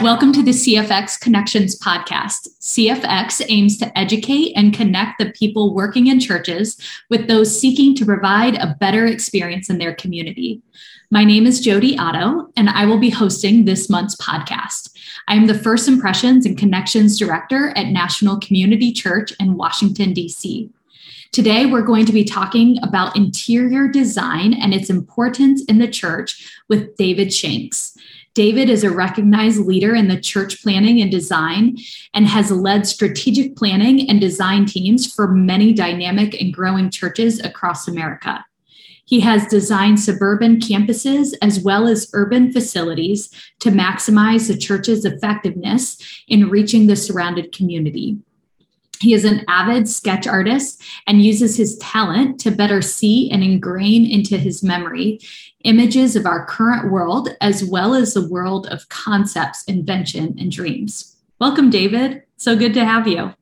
Welcome to the CFX Connections podcast. CFX aims to educate and connect the people working in churches with those seeking to provide a better experience in their community. My name is Jody Otto, and I will be hosting this month's podcast. I am the First Impressions and Connections Director at National Community Church in Washington, D.C. Today, we're going to be talking about interior design and its importance in the church with David Shanks. David is a recognized leader in the church planning and design and has led strategic planning and design teams for many dynamic and growing churches across America. He has designed suburban campuses as well as urban facilities to maximize the church's effectiveness in reaching the surrounded community. He is an avid sketch artist and uses his talent to better see and ingrain into his memory images of our current world as well as the world of concepts, invention, and dreams. Welcome, David. So good to have you.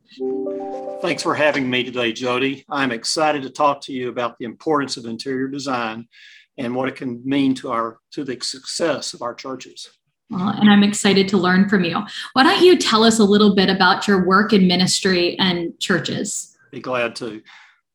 Thanks for having me today, Jody. I'm excited to talk to you about the importance of interior design and what it can mean to our to the success of our churches. Well, and I'm excited to learn from you. Why don't you tell us a little bit about your work in ministry and churches? Be glad to.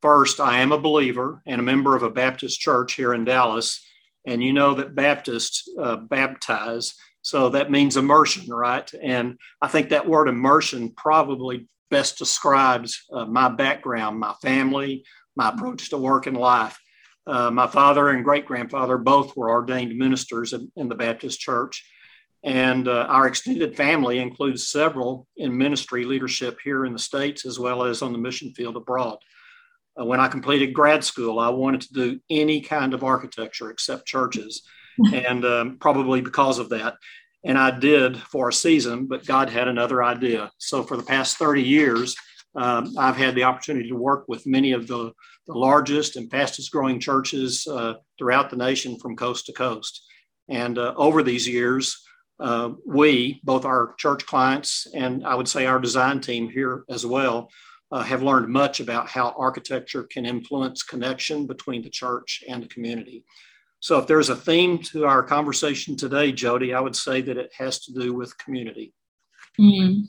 First, I am a believer and a member of a Baptist church here in Dallas. And you know that Baptists uh, baptize. So that means immersion, right? And I think that word immersion probably best describes uh, my background, my family, my approach to work and life. Uh, my father and great grandfather both were ordained ministers in, in the Baptist church. And uh, our extended family includes several in ministry leadership here in the States as well as on the mission field abroad. Uh, when I completed grad school, I wanted to do any kind of architecture except churches, and um, probably because of that. And I did for a season, but God had another idea. So for the past 30 years, um, I've had the opportunity to work with many of the, the largest and fastest growing churches uh, throughout the nation from coast to coast. And uh, over these years, uh, we, both our church clients and I would say our design team here as well, uh, have learned much about how architecture can influence connection between the church and the community. So, if there's a theme to our conversation today, Jody, I would say that it has to do with community. Mm.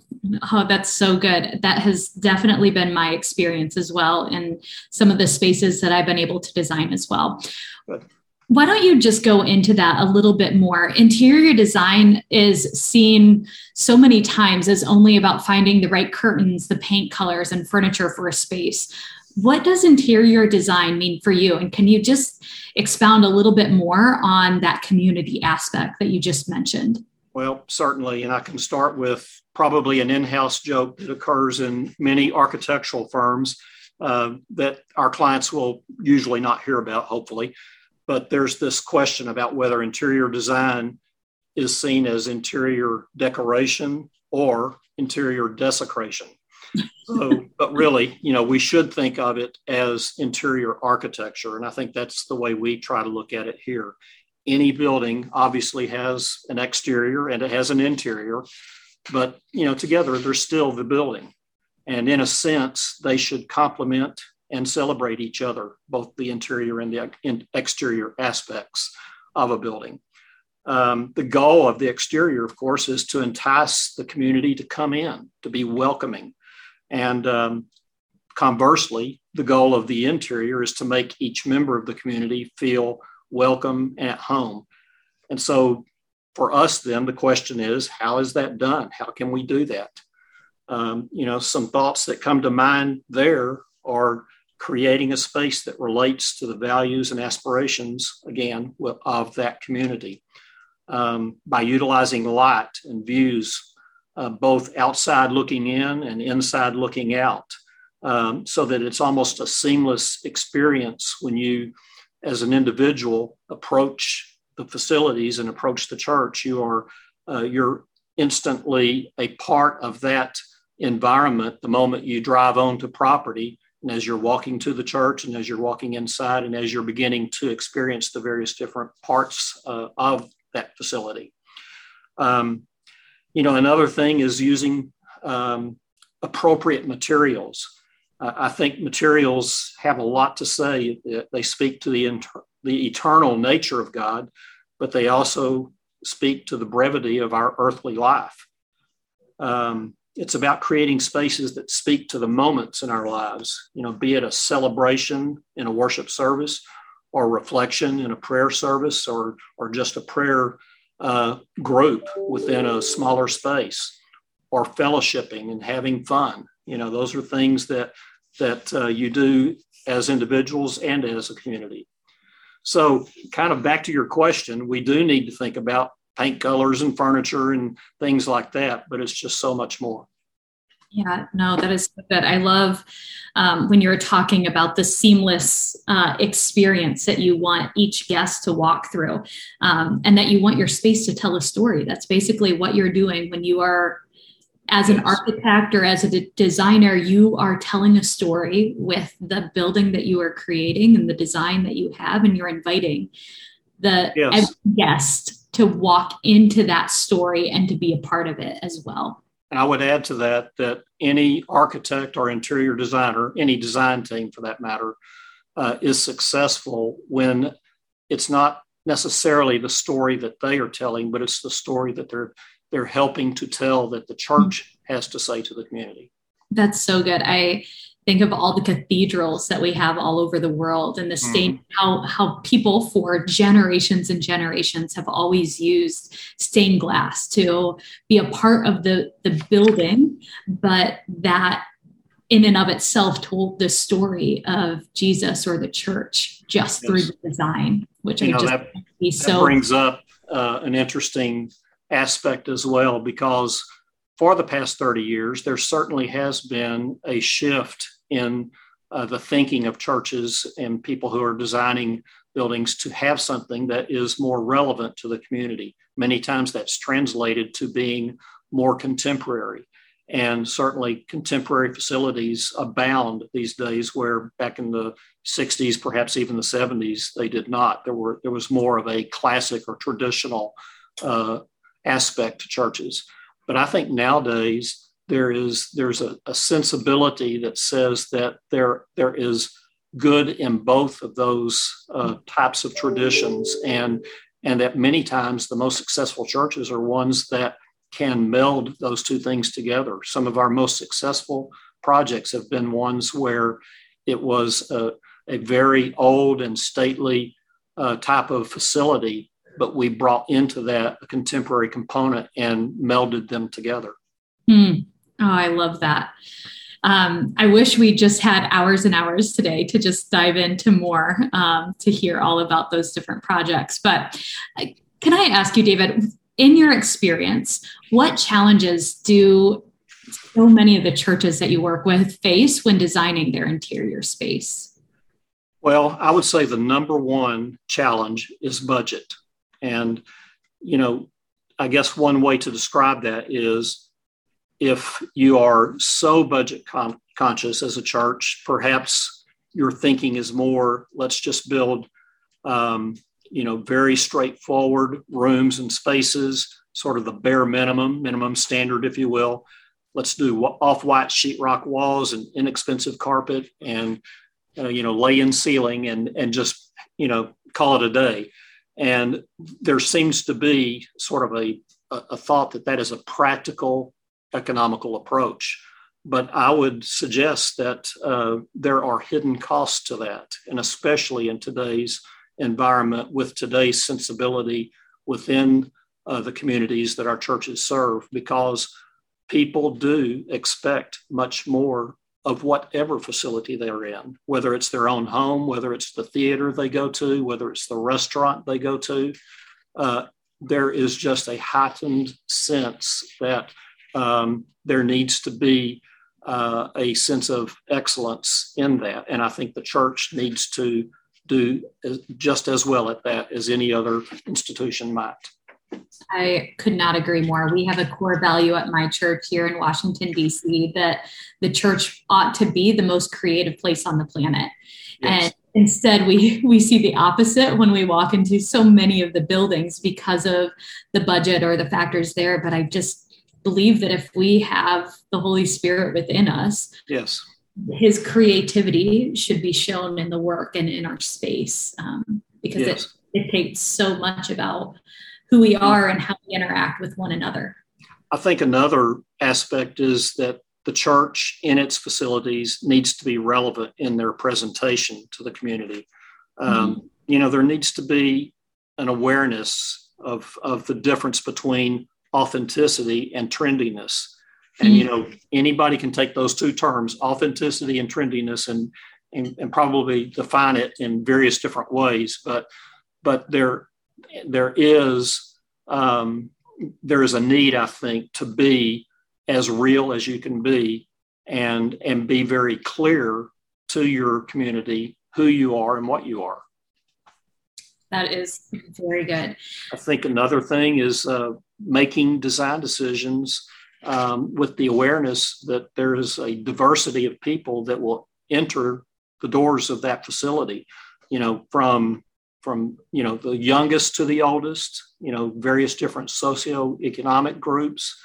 Oh, that's so good. That has definitely been my experience as well in some of the spaces that I've been able to design as well. Good. Why don't you just go into that a little bit more? Interior design is seen so many times as only about finding the right curtains, the paint colors, and furniture for a space. What does interior design mean for you? And can you just expound a little bit more on that community aspect that you just mentioned? Well, certainly. And I can start with probably an in house joke that occurs in many architectural firms uh, that our clients will usually not hear about, hopefully but there's this question about whether interior design is seen as interior decoration or interior desecration. So, but really, you know, we should think of it as interior architecture. And I think that's the way we try to look at it here. Any building obviously has an exterior and it has an interior, but, you know, together they're still the building. And in a sense, they should complement and celebrate each other, both the interior and the exterior aspects of a building. Um, the goal of the exterior, of course, is to entice the community to come in, to be welcoming. And um, conversely, the goal of the interior is to make each member of the community feel welcome at home. And so, for us, then, the question is how is that done? How can we do that? Um, you know, some thoughts that come to mind there are creating a space that relates to the values and aspirations, again, of that community. Um, by utilizing light and views, uh, both outside looking in and inside looking out, um, so that it's almost a seamless experience when you, as an individual, approach the facilities and approach the church. You are uh, you're instantly a part of that environment the moment you drive onto property and as you're walking to the church and as you're walking inside and as you're beginning to experience the various different parts uh, of that facility. Um, you know, another thing is using um, appropriate materials. Uh, I think materials have a lot to say. They speak to the inter- the eternal nature of God, but they also speak to the brevity of our earthly life. Um, it's about creating spaces that speak to the moments in our lives, you know, be it a celebration in a worship service or reflection in a prayer service or, or just a prayer uh, group within a smaller space or fellowshipping and having fun. You know, those are things that, that uh, you do as individuals and as a community. So, kind of back to your question, we do need to think about paint colors and furniture and things like that, but it's just so much more. Yeah, no, that is good. I love um, when you're talking about the seamless uh, experience that you want each guest to walk through um, and that you want your space to tell a story. That's basically what you're doing when you are, as an architect or as a de- designer, you are telling a story with the building that you are creating and the design that you have, and you're inviting the yes. guest to walk into that story and to be a part of it as well. And I would add to that that any architect or interior designer, any design team for that matter, uh, is successful when it's not necessarily the story that they are telling, but it's the story that they're they're helping to tell that the church has to say to the community. That's so good. I think of all the cathedrals that we have all over the world and the state mm. how how people for generations and generations have always used stained glass to be a part of the the building but that in and of itself told the story of Jesus or the church just yes. through the design which you I know, just that, be so brings up uh, an interesting aspect as well because for the past 30 years, there certainly has been a shift in uh, the thinking of churches and people who are designing buildings to have something that is more relevant to the community. Many times that's translated to being more contemporary. And certainly, contemporary facilities abound these days, where back in the 60s, perhaps even the 70s, they did not. There, were, there was more of a classic or traditional uh, aspect to churches. But I think nowadays there is there's a, a sensibility that says that there there is good in both of those uh, types of traditions, and and that many times the most successful churches are ones that can meld those two things together. Some of our most successful projects have been ones where it was a, a very old and stately uh, type of facility but we brought into that a contemporary component and melded them together. Hmm. Oh, I love that. Um, I wish we just had hours and hours today to just dive into more um, to hear all about those different projects. But can I ask you, David, in your experience, what challenges do so many of the churches that you work with face when designing their interior space? Well, I would say the number one challenge is budget. And, you know, I guess one way to describe that is if you are so budget con- conscious as a church, perhaps your thinking is more let's just build, um, you know, very straightforward rooms and spaces, sort of the bare minimum, minimum standard, if you will. Let's do off white sheetrock walls and inexpensive carpet and, uh, you know, lay in ceiling and, and just, you know, call it a day. And there seems to be sort of a, a thought that that is a practical, economical approach. But I would suggest that uh, there are hidden costs to that, and especially in today's environment with today's sensibility within uh, the communities that our churches serve, because people do expect much more of whatever facility they're in, whether it's their own home, whether it's the theater they go to, whether it's the restaurant they go to. Uh, there is just a heightened sense that um, there needs to be uh, a sense of excellence in that. And I think the church needs to do just as well at that as any other institution might. I could not agree more. We have a core value at my church here in Washington, D.C., that the church ought to be the most creative place on the planet. Yes. And instead, we, we see the opposite when we walk into so many of the buildings because of the budget or the factors there. But I just believe that if we have the Holy Spirit within us, yes, his creativity should be shown in the work and in our space. Um, because yes. it, it takes so much about who we are and how we interact with one another. I think another aspect is that the church in its facilities needs to be relevant in their presentation to the community. Um, mm-hmm. You know, there needs to be an awareness of, of the difference between authenticity and trendiness. And, mm-hmm. you know, anybody can take those two terms, authenticity and trendiness, and, and, and probably define it in various different ways. But, but there, there is, um, there is a need, I think, to be as real as you can be and and be very clear to your community who you are and what you are. That is very good. I think another thing is uh, making design decisions um, with the awareness that there is a diversity of people that will enter the doors of that facility you know from from you know the youngest to the oldest you know various different socioeconomic groups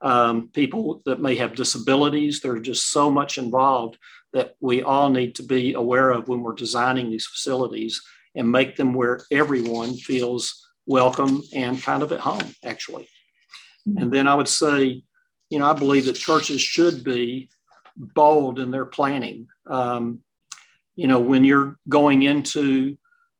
um, people that may have disabilities. There's just so much involved that we all need to be aware of when we're designing these facilities and make them where everyone feels welcome and kind of at home, actually. Mm-hmm. And then I would say, you know, I believe that churches should be bold in their planning. Um, you know, when you're going into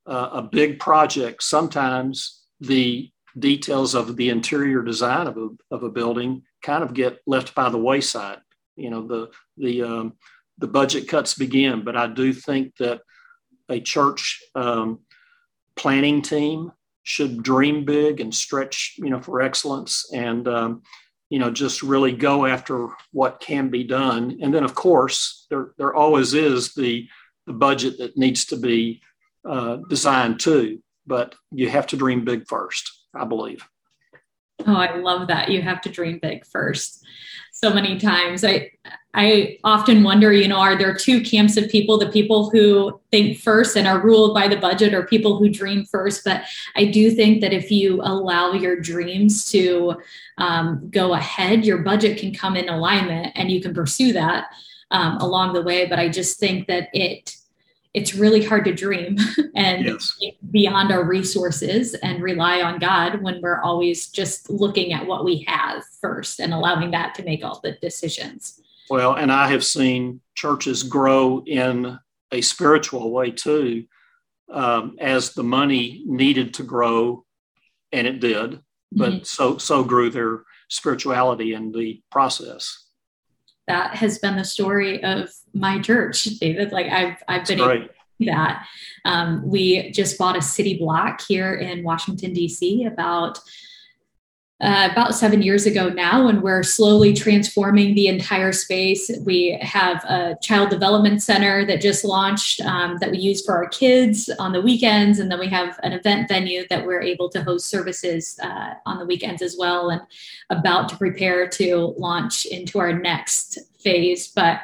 uh, a big project, sometimes the details of the interior design of a, of a building kind of get left by the wayside. You know, the the um, the budget cuts begin, but I do think that a church um, planning team should dream big and stretch, you know, for excellence, and um, you know, just really go after what can be done. And then, of course, there there always is the the budget that needs to be uh, designed too. But you have to dream big first, I believe. Oh, I love that. You have to dream big first. So many times. I I often wonder, you know, are there two camps of people, the people who think first and are ruled by the budget or people who dream first? But I do think that if you allow your dreams to um, go ahead, your budget can come in alignment and you can pursue that um, along the way. But I just think that it it's really hard to dream and yes. beyond our resources and rely on God when we're always just looking at what we have first and allowing that to make all the decisions. Well, and I have seen churches grow in a spiritual way too, um, as the money needed to grow, and it did, but mm-hmm. so so grew their spirituality in the process that has been the story of my church, David. Like I've I've been able to do that. Um, we just bought a city block here in Washington D.C. about uh, about seven years ago now, and we're slowly transforming the entire space. We have a child development center that just launched um, that we use for our kids on the weekends, and then we have an event venue that we're able to host services uh, on the weekends as well, and about to prepare to launch into our next phase. But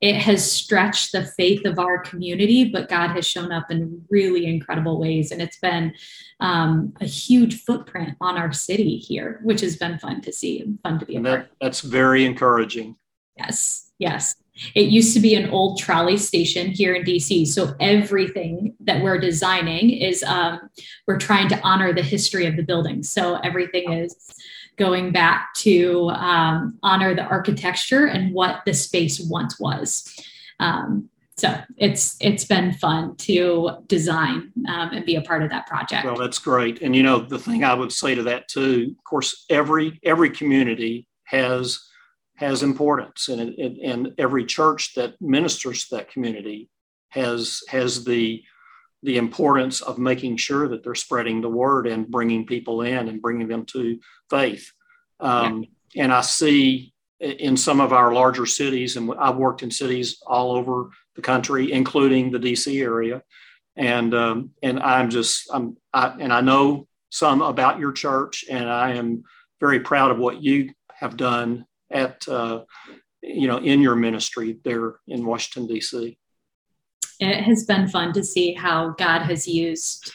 it has stretched the faith of our community, but God has shown up in really incredible ways. And it's been um, a huge footprint on our city here, which has been fun to see and fun to be a that, part. That's very encouraging. Yes, yes. It used to be an old trolley station here in DC. So everything that we're designing is um, we're trying to honor the history of the building. So everything is going back to um, honor the architecture and what the space once was. Um, so it's it's been fun to design um, and be a part of that project. Well, that's great. And you know, the thing I would say to that too, of course, every every community has has importance, and it, and every church that ministers to that community has has the the importance of making sure that they're spreading the word and bringing people in and bringing them to faith. Um, yeah. And I see in some of our larger cities, and I've worked in cities all over the country, including the DC area, and um, and I'm just I'm I, and I know some about your church, and I am very proud of what you have done at uh, you know in your ministry there in Washington D.C it has been fun to see how God has used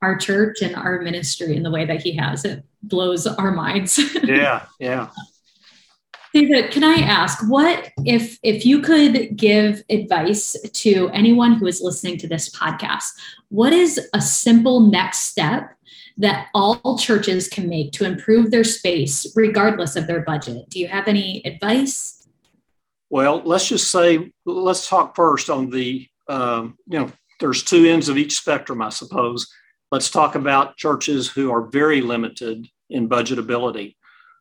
our church and our ministry in the way that He has. It blows our minds. yeah, yeah. David, can I ask what if if you could give advice to anyone who is listening to this podcast, what is a simple next step that all churches can make to improve their space regardless of their budget? Do you have any advice? Well, let's just say let's talk first on the um, you know there's two ends of each spectrum, I suppose. Let's talk about churches who are very limited in budgetability.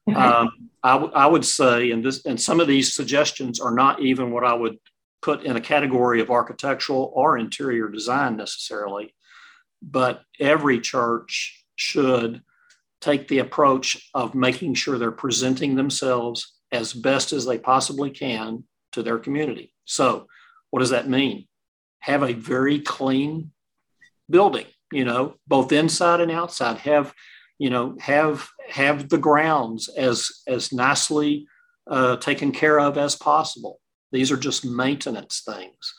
Okay. Um, I, w- I would say, and this, and some of these suggestions are not even what I would put in a category of architectural or interior design necessarily, but every church should take the approach of making sure they're presenting themselves as best as they possibly can to their community. So, what does that mean? Have a very clean building, you know, both inside and outside. Have you know have have the grounds as as nicely uh, taken care of as possible these are just maintenance things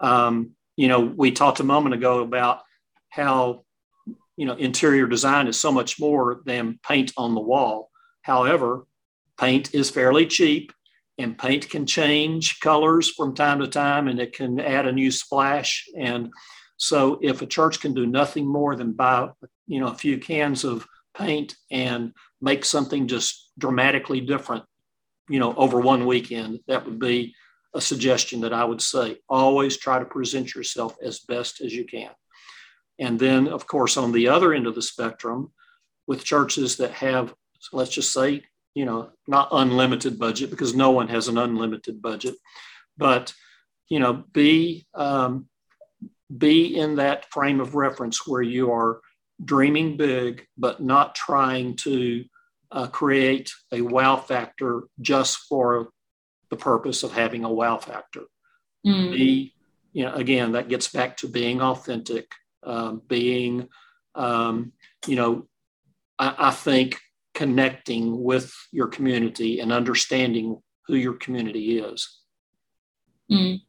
um, you know we talked a moment ago about how you know interior design is so much more than paint on the wall however paint is fairly cheap and paint can change colors from time to time and it can add a new splash and so if a church can do nothing more than buy you know a few cans of paint and make something just dramatically different, you know, over one weekend, that would be a suggestion that I would say. Always try to present yourself as best as you can. And then, of course, on the other end of the spectrum, with churches that have, let's just say, you know, not unlimited budget because no one has an unlimited budget, but you know, be um, be in that frame of reference where you are dreaming big, but not trying to uh, create a wow factor just for the purpose of having a wow factor. Mm. Be, you know, again, that gets back to being authentic, um, being, um, you know, I, I think connecting with your community and understanding who your community is. Mm.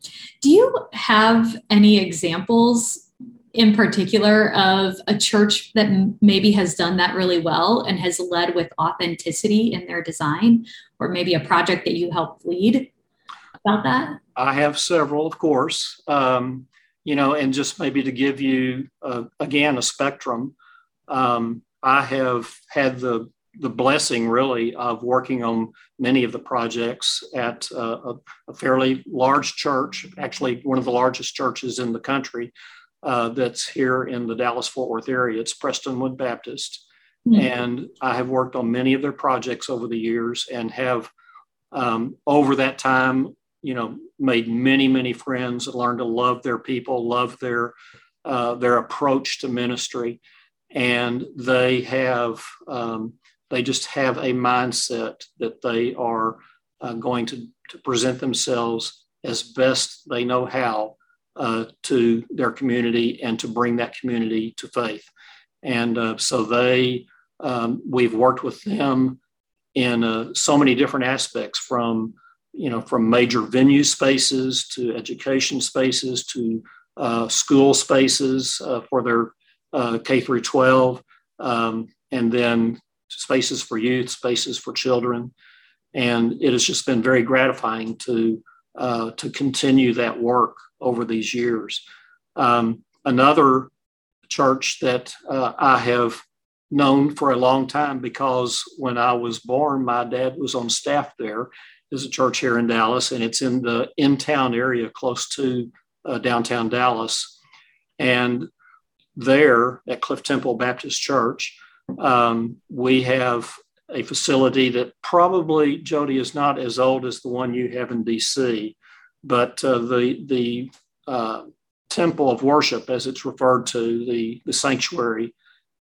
Do you have any examples in particular of a church that maybe has done that really well and has led with authenticity in their design, or maybe a project that you helped lead about that? I have several, of course. Um, you know, and just maybe to give you uh, again a spectrum, um, I have had the the blessing really of working on many of the projects at uh, a, a, fairly large church, actually one of the largest churches in the country, uh, that's here in the Dallas Fort Worth area. It's Prestonwood Baptist. Mm-hmm. And I have worked on many of their projects over the years and have, um, over that time, you know, made many, many friends and learned to love their people, love their, uh, their approach to ministry. And they have, um, they just have a mindset that they are uh, going to, to present themselves as best they know how uh, to their community and to bring that community to faith. And uh, so they, um, we've worked with them in uh, so many different aspects from, you know, from major venue spaces to education spaces to uh, school spaces uh, for their uh, K through 12, um, and then spaces for youth, spaces for children. And it has just been very gratifying to uh, to continue that work over these years. Um, another church that uh, I have known for a long time because when I was born, my dad was on staff there. Is a church here in Dallas, and it's in the in town area close to uh, downtown Dallas. And there at Cliff Temple Baptist Church, um, we have a facility that probably, Jody, is not as old as the one you have in DC, but uh, the, the uh, temple of worship, as it's referred to, the, the sanctuary,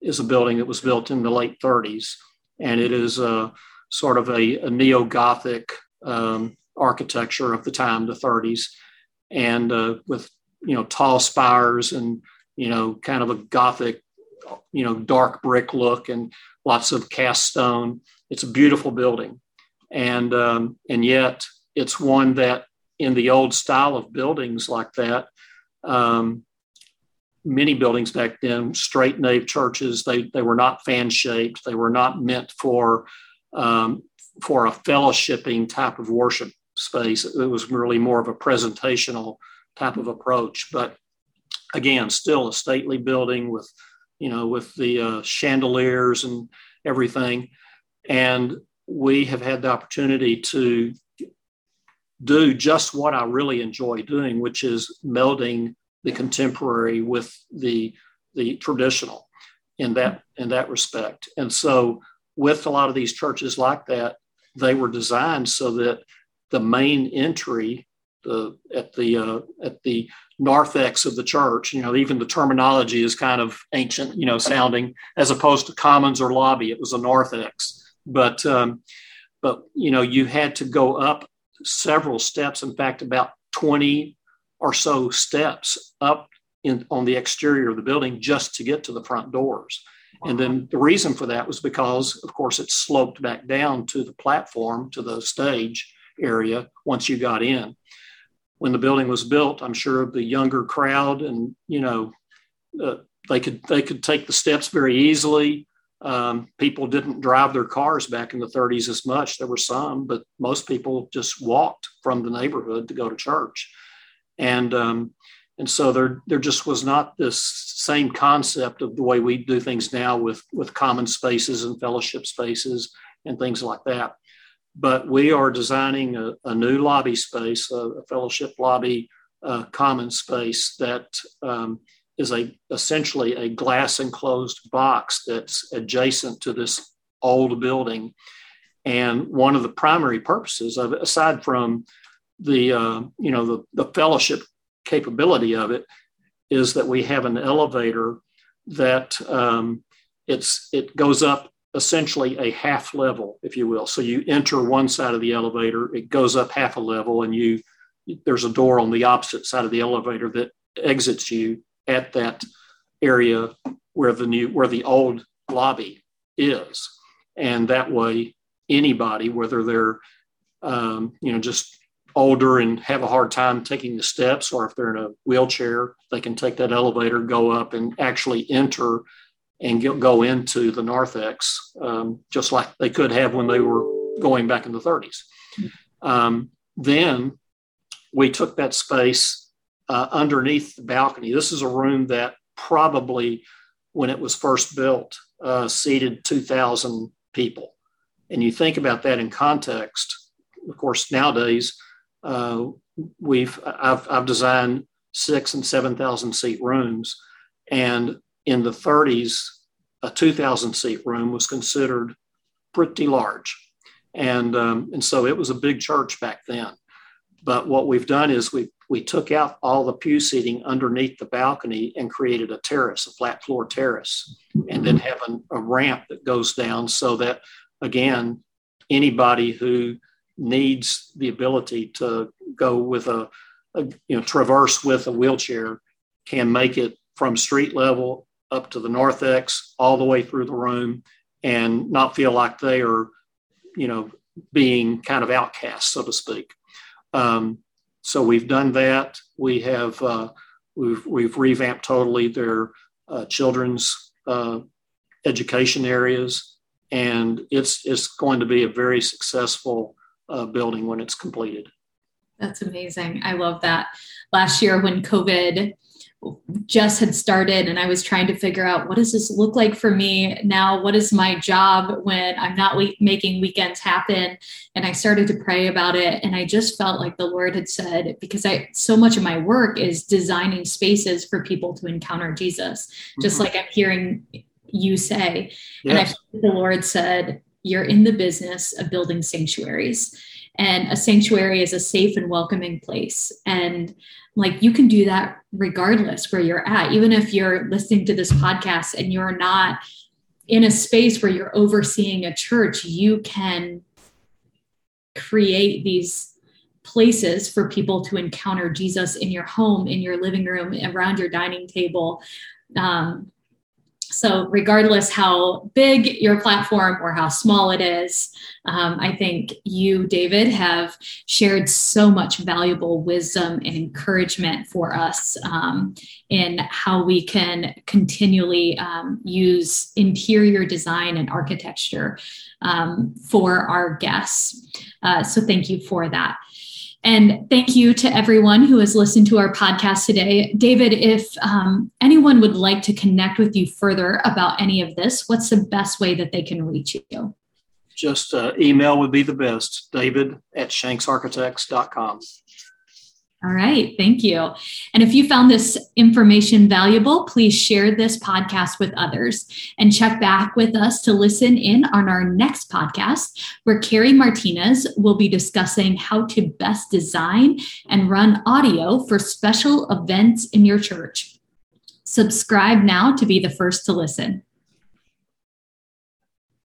is a building that was built in the late 30s. And it is a, sort of a, a neo Gothic um, architecture of the time, the 30s, and uh, with you know tall spires and you know kind of a Gothic, you know dark brick look and lots of cast stone. It's a beautiful building, and um, and yet it's one that in the old style of buildings like that, um, many buildings back then, straight nave churches, they, they were not fan shaped. They were not meant for, um, for a fellowshipping type of worship space. It was really more of a presentational type of approach. But again, still a stately building with, you know, with the uh, chandeliers and everything. And we have had the opportunity to do just what I really enjoy doing, which is melding the contemporary with the the traditional in that in that respect. And so with a lot of these churches like that, they were designed so that the main entry the at the uh, at the narthex of the church, you know, even the terminology is kind of ancient, you know, sounding as opposed to commons or lobby. It was a narthex, but um, but you know, you had to go up several steps. In fact, about twenty or so steps up in, on the exterior of the building just to get to the front doors. And then the reason for that was because, of course, it sloped back down to the platform, to the stage area once you got in. When the building was built, I'm sure the younger crowd and, you know, uh, they could they could take the steps very easily. Um, people didn't drive their cars back in the 30s as much. There were some, but most people just walked from the neighborhood to go to church. And um, and so there there just was not this same concept of the way we do things now with with common spaces and fellowship spaces and things like that. But we are designing a, a new lobby space, a, a fellowship lobby uh, common space that um, is a essentially a glass enclosed box that's adjacent to this old building. And one of the primary purposes of it, aside from the uh, you know the, the fellowship capability of it is that we have an elevator that um, it's it goes up essentially a half level, if you will. So you enter one side of the elevator, it goes up half a level, and you there's a door on the opposite side of the elevator that exits you at that area where the new where the old lobby is, and that way anybody, whether they're um, you know just older and have a hard time taking the steps, or if they're in a wheelchair, they can take that elevator, go up, and actually enter and get, go into the narthex, um, just like they could have when they were going back in the 30s. Um, then we took that space uh, underneath the balcony. This is a room that probably, when it was first built, uh, seated 2,000 people. And you think about that in context. Of course, nowadays uh, we've I've, I've designed six and seven thousand seat rooms, and in the 30s, a 2,000 seat room was considered pretty large, and um, and so it was a big church back then. But what we've done is we we took out all the pew seating underneath the balcony and created a terrace, a flat floor terrace, and then have an, a ramp that goes down so that again anybody who needs the ability to go with a, a, you know traverse with a wheelchair can make it from street level up to the narthex all the way through the room and not feel like they are you know being kind of outcast so to speak um, so we've done that we have uh, we've, we've revamped totally their uh, children's uh, education areas and it's it's going to be a very successful uh, building when it's completed. That's amazing. I love that. Last year, when COVID just had started and I was trying to figure out what does this look like for me now? What is my job when I'm not we- making weekends happen? And I started to pray about it. And I just felt like the Lord had said, because I so much of my work is designing spaces for people to encounter Jesus, just mm-hmm. like I'm hearing you say. Yes. And I the Lord said, you're in the business of building sanctuaries and a sanctuary is a safe and welcoming place. And like you can do that regardless where you're at. Even if you're listening to this podcast and you're not in a space where you're overseeing a church you can create these places for people to encounter jesus in your home in your living room around your dining table. Um, So, regardless how big your platform or how small it is, um, I think you, David, have shared so much valuable wisdom and encouragement for us um, in how we can continually um, use interior design and architecture um, for our guests. Uh, so, thank you for that. And thank you to everyone who has listened to our podcast today. David, if um, anyone would like to connect with you further about any of this, what's the best way that they can reach you? Just uh, email would be the best, david at shanksarchitects.com. All right, thank you. And if you found this information valuable, please share this podcast with others and check back with us to listen in on our next podcast, where Carrie Martinez will be discussing how to best design and run audio for special events in your church. Subscribe now to be the first to listen.